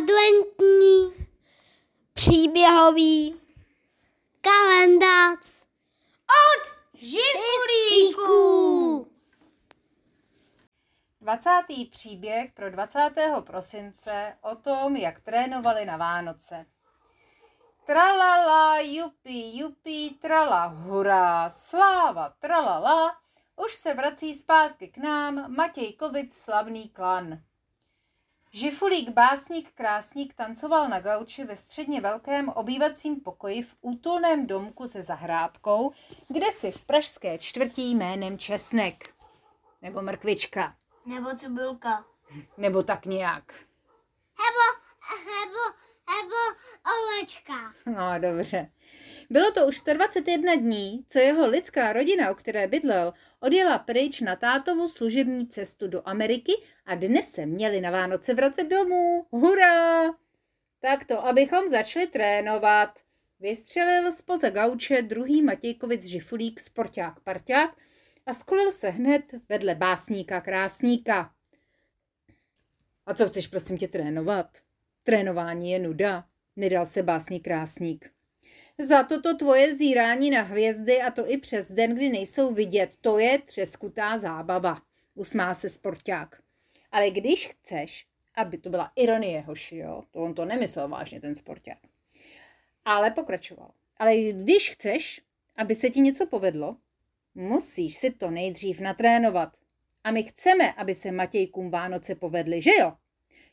adventní příběhový kalendář od Živulíků. 20. příběh pro 20. prosince o tom, jak trénovali na Vánoce. Tralala, jupi, jupi, trala, hurá, sláva, tralala, už se vrací zpátky k nám Matěj Kovic, slavný klan. Žifulík, básník, krásník tancoval na gauči ve středně velkém obývacím pokoji v útulném domku se zahrádkou, kde si v pražské čtvrtí jménem Česnek. Nebo mrkvička. Nebo cibulka. Nebo tak nějak. Nebo, nebo, nebo ovečka. No dobře. Bylo to už 121 dní, co jeho lidská rodina, o které bydlel, odjela pryč na tátovu služební cestu do Ameriky a dnes se měli na Vánoce vracet domů. Hurá! Tak to, abychom začali trénovat. Vystřelil spoza gauče druhý Matějkovic žifulík sporták parťák a skulil se hned vedle básníka krásníka. A co chceš prosím tě trénovat? Trénování je nuda, nedal se básník krásník. Za toto tvoje zírání na hvězdy a to i přes den, kdy nejsou vidět, to je třeskutá zábava, usmál se sporták. Ale když chceš, aby to byla ironie, hoši, jo, to on to nemyslel vážně, ten sporták. Ale pokračoval. Ale když chceš, aby se ti něco povedlo, musíš si to nejdřív natrénovat. A my chceme, aby se Matějkům Vánoce povedly, že jo?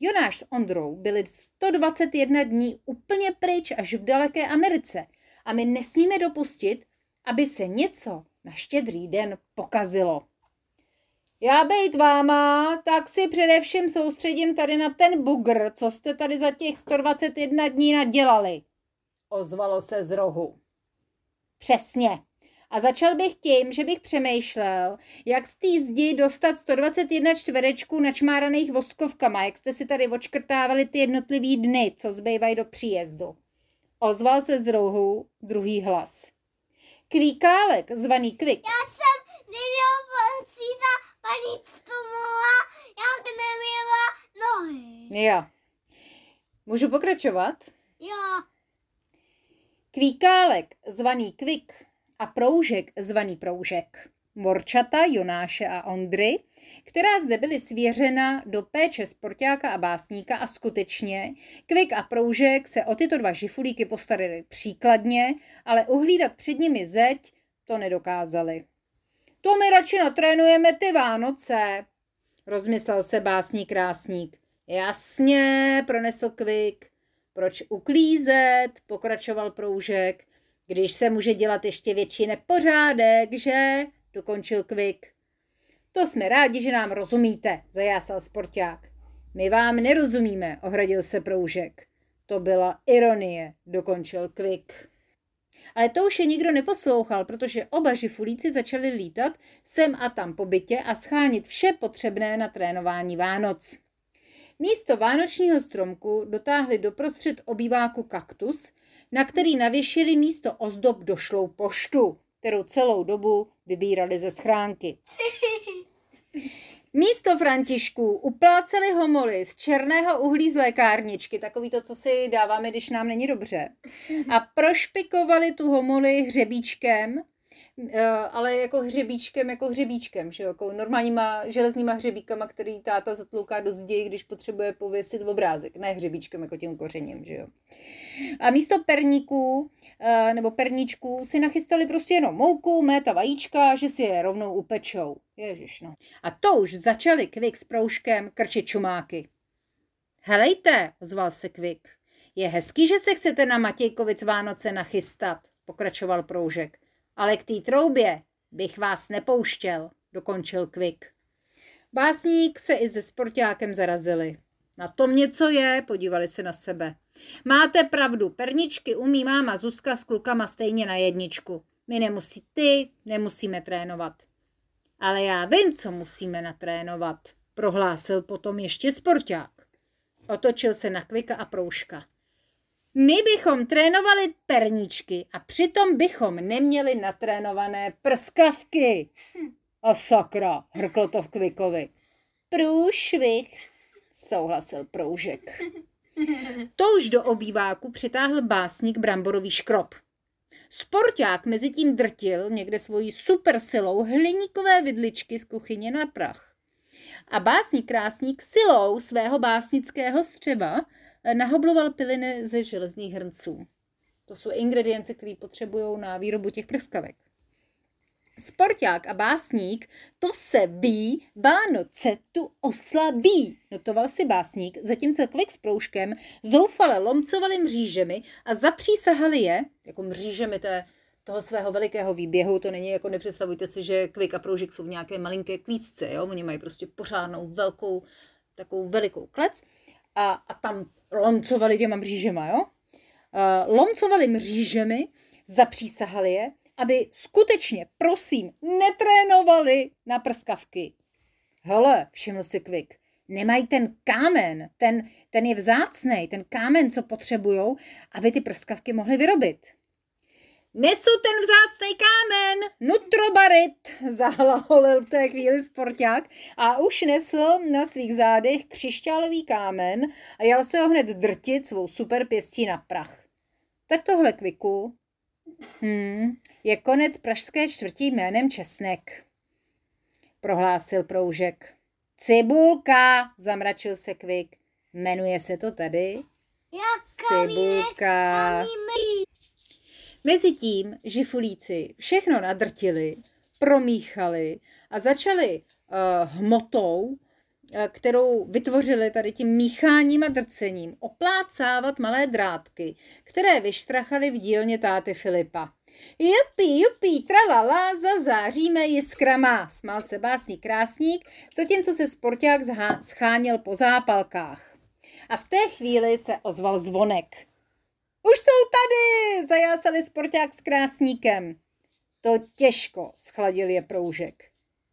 Jonáš s Ondrou byli 121 dní úplně pryč až v daleké Americe a my nesmíme dopustit, aby se něco na štědrý den pokazilo. Já bejt váma, tak si především soustředím tady na ten bugr, co jste tady za těch 121 dní nadělali. Ozvalo se z rohu. Přesně, a začal bych tím, že bych přemýšlel, jak z té zdi dostat 121 čtverečků načmáraných voskovkama, jak jste si tady očkrtávali ty jednotlivý dny, co zbývají do příjezdu. Ozval se z rohu druhý hlas. Kvíkálek, zvaný Kvik. Já jsem nedělal paní Stomola, jak neměla nohy. Jo. Můžu pokračovat? Jo. Kvíkálek, zvaný Kvik, a proužek zvaný proužek. Morčata, Jonáše a Ondry, která zde byly svěřena do péče sportáka a básníka a skutečně Kvik a Proužek se o tyto dva žifulíky postarali příkladně, ale uhlídat před nimi zeď to nedokázali. To my radši natrénujeme ty Vánoce, rozmyslel se básník krásník. Jasně, pronesl Kvik. Proč uklízet, pokračoval Proužek když se může dělat ještě větší nepořádek, že? Dokončil Kvik. To jsme rádi, že nám rozumíte, zajásal sporták. My vám nerozumíme, ohradil se Proužek. To byla ironie, dokončil Kvik. Ale to už je nikdo neposlouchal, protože oba žifulíci začali lítat sem a tam po bytě a schánit vše potřebné na trénování Vánoc. Místo vánočního stromku dotáhli doprostřed obýváku kaktus, na který navěšili místo ozdob došlou poštu, kterou celou dobu vybírali ze schránky. Místo Františků upláceli homoly z černého uhlí z lékárničky, takový to, co si dáváme, když nám není dobře. A prošpikovali tu homoli hřebíčkem, ale jako hřebíčkem, jako hřebíčkem, že jako normálníma železníma hřebíkama, který táta zatlouká do zdi, když potřebuje pověsit obrázek, ne hřebíčkem jako tím kořením, že jo. A místo perníků eh, nebo perníčků si nachystali prostě jenom mouku, méta vajíčka, že si je rovnou upečou. Ježiš, no. A to už začali Kvik s proužkem krčit čumáky. Helejte, ozval se Kvik. Je hezký, že se chcete na Matějkovic Vánoce nachystat, pokračoval proužek. Ale k té troubě bych vás nepouštěl, dokončil Kvik. Básník se i se sportákem zarazili. Na tom něco je, podívali se na sebe. Máte pravdu, perničky umí máma Zuzka s klukama stejně na jedničku. My nemusí ty, nemusíme trénovat. Ale já vím, co musíme natrénovat, prohlásil potom ještě sporták. Otočil se na Kvika a Proužka. My bychom trénovali perničky a přitom bychom neměli natrénované prskavky. A sakra, hrklo to v Kvikovi. Průšvih, souhlasil Proužek. To už do obýváku přitáhl básník Bramborový škrob. Sporták mezi tím drtil někde svojí supersilou hliníkové vidličky z kuchyně na prach. A básník krásník silou svého básnického střeva nahobloval piliny ze železných hrnců. To jsou ingredience, které potřebují na výrobu těch prskavek. Sporták a básník, to se ví, Vánoce tu oslabí, notoval si básník, zatímco Kvik s Proužkem zoufale lomcovali mřížemi a zapřísahali je, jako mřížemi té, toho svého velikého výběhu, to není jako nepředstavujte si, že Kvik a Proužek jsou v nějaké malinké klíčce, jo? oni mají prostě pořádnou velkou, takovou velikou klec a, a tam lomcovali těma mřížema, jo? Uh, lomcovali mřížemi, zapřísahali je aby skutečně, prosím, netrénovali na prskavky. Hele, všiml si Kvik, nemají ten kámen, ten, ten je vzácný, ten kámen, co potřebují, aby ty prskavky mohly vyrobit. Nesu ten vzácný kámen, nutrobarit, zahlaholil v té chvíli sporták a už nesl na svých zádech křišťálový kámen a jel se ho hned drtit svou super pěstí na prach. Tak tohle, Kviku, Hmm, je konec pražské čtvrtí jménem Česnek, prohlásil Proužek. Cibulka, zamračil se Kvik. Jmenuje se to tady? Cibulka. Mezitím žifulíci všechno nadrtili, promíchali a začali uh, hmotou Eh, kterou vytvořili tady tím mícháním a drcením, oplácávat malé drátky, které vyštrachali v dílně táty Filipa. Jupi, jupi, tralala, zazáříme jiskrama, smál se básník krásník, zatímco se sporták scháněl po zápalkách. A v té chvíli se ozval zvonek. Už jsou tady, zajásali sporták s krásníkem. To těžko, schladil je proužek.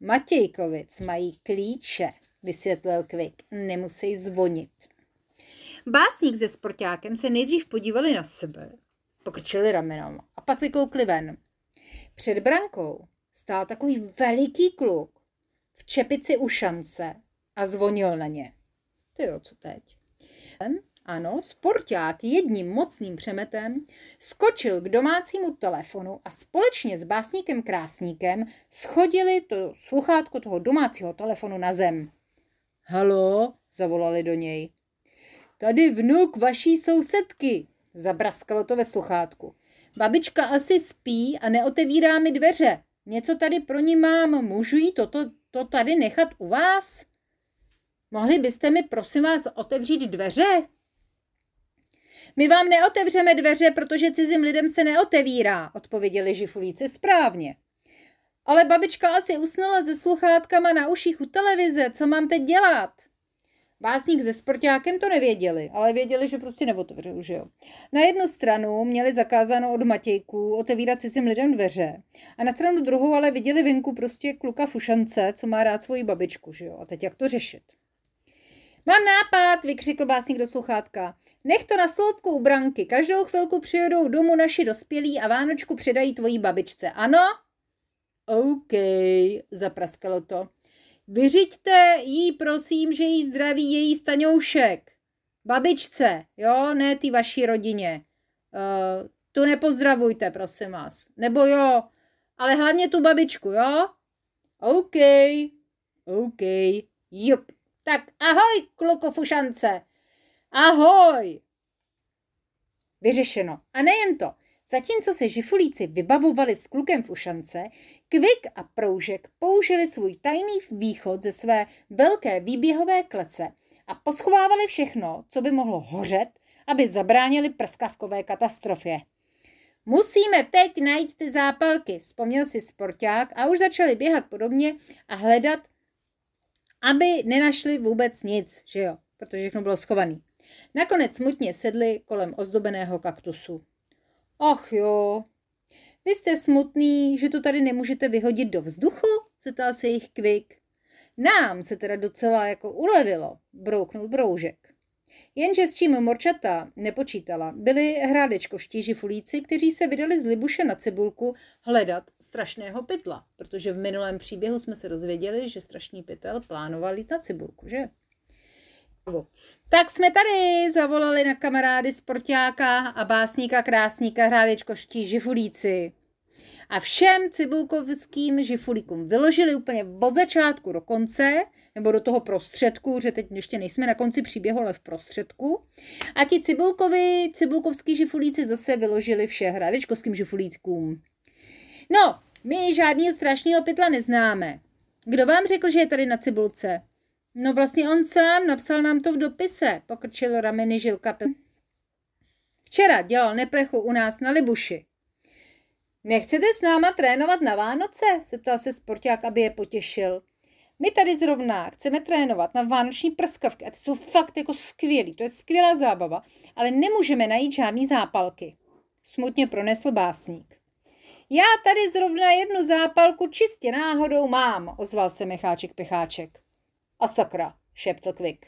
Matějkovic mají klíče vysvětlil Kvik. Nemusí zvonit. Básník se sportákem se nejdřív podívali na sebe, pokrčili ramenama a pak vykoukli ven. Před brankou stál takový veliký kluk v čepici u šance a zvonil na ně. Ty jo, co teď? Ano, sporták jedním mocným přemetem skočil k domácímu telefonu a společně s básníkem Krásníkem schodili to sluchátko toho domácího telefonu na zem. Halo, zavolali do něj. Tady vnuk vaší sousedky, zabraskalo to ve sluchátku. Babička asi spí a neotevírá mi dveře. Něco tady pro ní mám, můžu jí toto, to tady nechat u vás? Mohli byste mi prosím vás otevřít dveře? My vám neotevřeme dveře, protože cizím lidem se neotevírá, odpověděli žifulíci správně. Ale babička asi usnula se sluchátkama na uších u televize. Co mám teď dělat? Básník se sportákem to nevěděli, ale věděli, že prostě neotevřou, že jo. Na jednu stranu měli zakázáno od Matějků otevírat cizím lidem dveře a na stranu druhou ale viděli venku prostě kluka fušance, co má rád svoji babičku, že jo. A teď jak to řešit? Mám nápad, vykřikl básník do sluchátka. Nech to na sloupku u branky. Každou chvilku přijedou domů naši dospělí a Vánočku předají tvojí babičce. Ano? OK, zapraskalo to. Vyřiďte jí, prosím, že jí zdraví její staňoušek. Babičce, jo, ne ty vaší rodině. Uh, tu nepozdravujte, prosím vás. Nebo jo, ale hlavně tu babičku, jo? OK, OK, jup. Tak ahoj, klukofušance. Ahoj. Vyřešeno. A nejen to. Zatímco se žifulíci vybavovali s klukem v ušance, Kvik a Proužek použili svůj tajný východ ze své velké výběhové klece a poschovávali všechno, co by mohlo hořet, aby zabránili prskavkové katastrofě. Musíme teď najít ty zápalky, vzpomněl si sporták a už začali běhat podobně a hledat, aby nenašli vůbec nic, že jo, protože všechno bylo schované. Nakonec smutně sedli kolem ozdobeného kaktusu. Ach jo, vy jste smutný, že to tady nemůžete vyhodit do vzduchu? zeptal se jich Kvik. Nám se teda docela jako ulevilo, brouknul Broužek. Jenže s čím Morčata nepočítala, byli hrádečkovští žifulíci, kteří se vydali z Libuše na Cibulku hledat strašného pytla, protože v minulém příběhu jsme se dozvěděli, že strašný pytel plánoval na Cibulku, že? Tak jsme tady, zavolali na kamarády sportáka a básníka krásníka hrádečkoští žifulíci. A všem cibulkovským žifulíkům vyložili úplně od začátku do konce, nebo do toho prostředku, že teď ještě nejsme na konci příběhu, ale v prostředku. A ti cibulkovi, cibulkovský žifulíci zase vyložili vše hradečkovským žifulíkům. No, my žádného strašného pytla neznáme. Kdo vám řekl, že je tady na cibulce? No vlastně on sám napsal nám to v dopise, pokrčil rameny Žilka. Včera dělal neplechu u nás na Libuši. Nechcete s náma trénovat na Vánoce? Zeptal se sporták, aby je potěšil. My tady zrovna chceme trénovat na vánoční prskavky a ty jsou fakt jako skvělý, to je skvělá zábava, ale nemůžeme najít žádný zápalky. Smutně pronesl básník. Já tady zrovna jednu zápalku čistě náhodou mám, ozval se Mecháček Pecháček. A sakra, šeptl Kvik.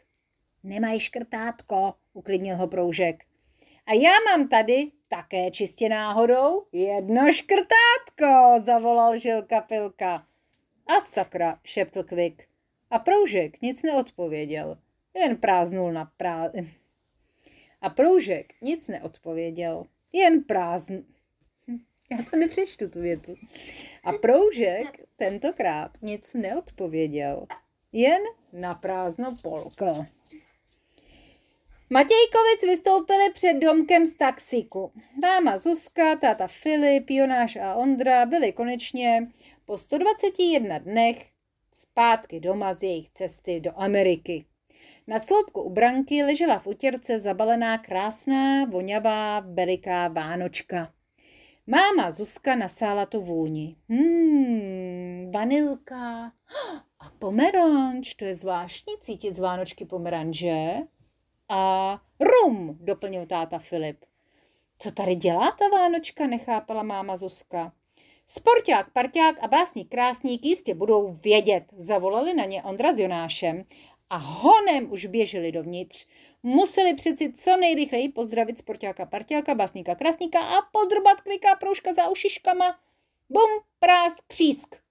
Nemaj škrtátko, uklidnil ho Proužek. A já mám tady také čistě náhodou jedno škrtátko, zavolal Žilka Pilka. A sakra, šeptl Kvik. A Proužek nic neodpověděl, jen práznul na prá... A Proužek nic neodpověděl, jen prázdn... Já to nepřečtu, tu větu. A Proužek tentokrát nic neodpověděl, jen na prázdno polkl. Matějkovic vystoupili před domkem z taxiku. Máma Zuzka, táta Filip, Jonáš a Ondra byli konečně po 121 dnech zpátky doma z jejich cesty do Ameriky. Na sloupku u branky ležela v utěrce zabalená krásná, voňavá, veliká vánočka. Máma Zuzka nasála tu vůni. Hmm, vanilka a pomeranč, to je zvláštní cítit z Vánočky pomeranže. A rum, doplnil táta Filip. Co tady dělá ta Vánočka, nechápala máma Zuzka. Sporták, parťák a básník krásník jistě budou vědět, zavolali na ně Ondra s Jonášem a honem už běželi dovnitř. Museli přeci co nejrychleji pozdravit sportáka, parťáka, básníka, krásníka a podrbat kviká proužka za ušiškama. Bum, prásk, přísk.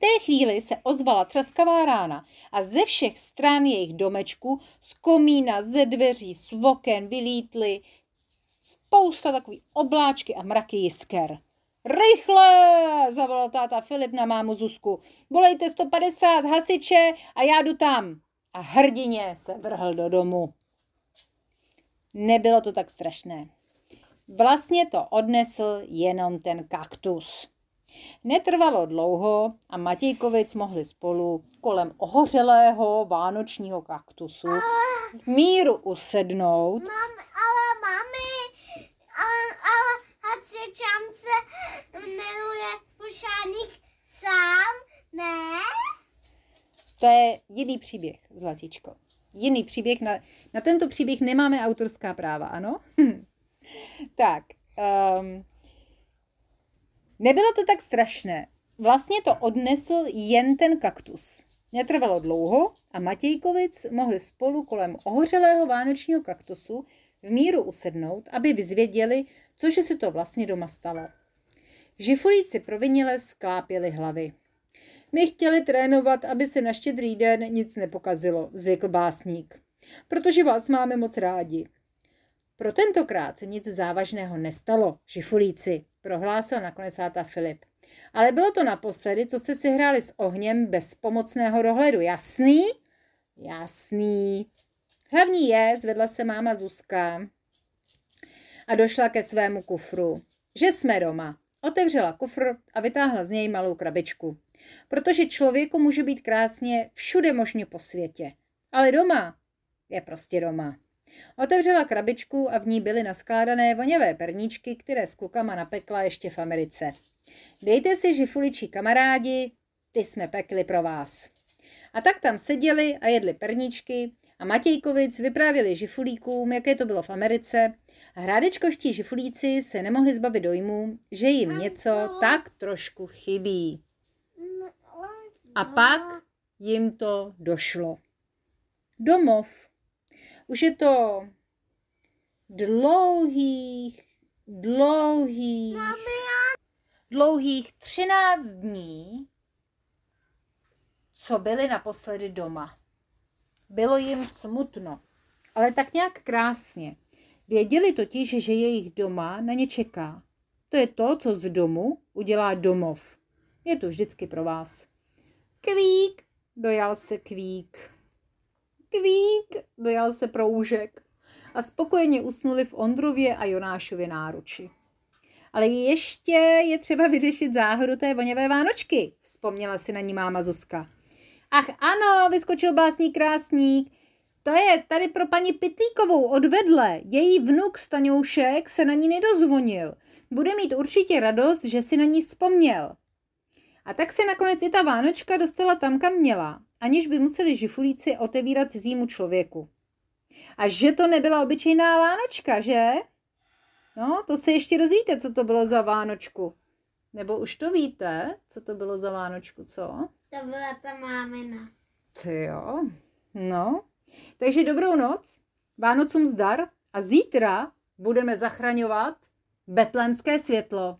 Té chvíli se ozvala třaskavá rána a ze všech stran jejich domečku, z komína, ze dveří, z oken vylítly spousta takový obláčky a mraky jisker. Rychle, zavolal táta Filip na mámu Zuzku. Volejte 150 hasiče a já jdu tam. A hrdině se vrhl do domu. Nebylo to tak strašné. Vlastně to odnesl jenom ten kaktus. Netrvalo dlouho a Matějkovic mohli spolu kolem ohořelého vánočního kaktusu v míru usednout. Mám, ale mami, ale, ale hasičám se jmenuje Pušáník sám, ne? To je jiný příběh, Zlatičko. Jiný příběh. Na, na tento příběh nemáme autorská práva, ano? tak. Um, nebylo to tak strašné. Vlastně to odnesl jen ten kaktus. Netrvalo dlouho a Matějkovic mohli spolu kolem ohořelého vánočního kaktusu v míru usednout, aby vyzvěděli, cože se to vlastně doma stalo. Žifulíci provinile sklápěli hlavy. My chtěli trénovat, aby se na štědrý den nic nepokazilo, zvykl básník. Protože vás máme moc rádi. Pro tentokrát se nic závažného nestalo, žifulíci, prohlásil nakonec táta Filip. Ale bylo to naposledy, co jste si hráli s ohněm bez pomocného dohledu. Jasný? Jasný. Hlavní je, zvedla se máma Zuzka a došla ke svému kufru, že jsme doma. Otevřela kufr a vytáhla z něj malou krabičku. Protože člověku může být krásně všude možně po světě. Ale doma je prostě doma. Otevřela krabičku a v ní byly naskládané voněvé perníčky, které s klukama napekla ještě v Americe. Dejte si žifuličí kamarádi, ty jsme pekli pro vás. A tak tam seděli a jedli perníčky a Matějkovic vyprávěli žifulíkům, jaké to bylo v Americe a hrádečkoští žifulíci se nemohli zbavit dojmu, že jim něco tak trošku chybí. A pak jim to došlo. Domov. Už je to dlouhých, dlouhých, dlouhých 13 dní, co byli naposledy doma. Bylo jim smutno, ale tak nějak krásně. Věděli totiž, že jejich doma na ně čeká. To je to, co z domu udělá domov. Je to vždycky pro vás. Kvík, dojal se kvík. Kvík, dojal se proužek. A spokojeně usnuli v Ondrově a Jonášově náruči. Ale ještě je třeba vyřešit záhodu té voněvé Vánočky, vzpomněla si na ní máma Zuzka. Ach ano, vyskočil básník krásník. To je tady pro paní Pitlíkovou odvedle. Její vnuk Staňoušek se na ní nedozvonil. Bude mít určitě radost, že si na ní vzpomněl. A tak se nakonec i ta Vánočka dostala tam, kam měla, aniž by museli žifulíci otevírat cizímu člověku. A že to nebyla obyčejná Vánočka, že? No, to se ještě dozvíte, co to bylo za Vánočku. Nebo už to víte, co to bylo za Vánočku, co? To byla ta mámina. Ty jo, no. Takže dobrou noc, Vánocům zdar a zítra budeme zachraňovat betlémské světlo.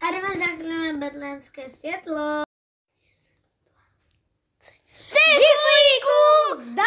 A jdeme zachránit betlémské světlo. Цифрі курс! Да!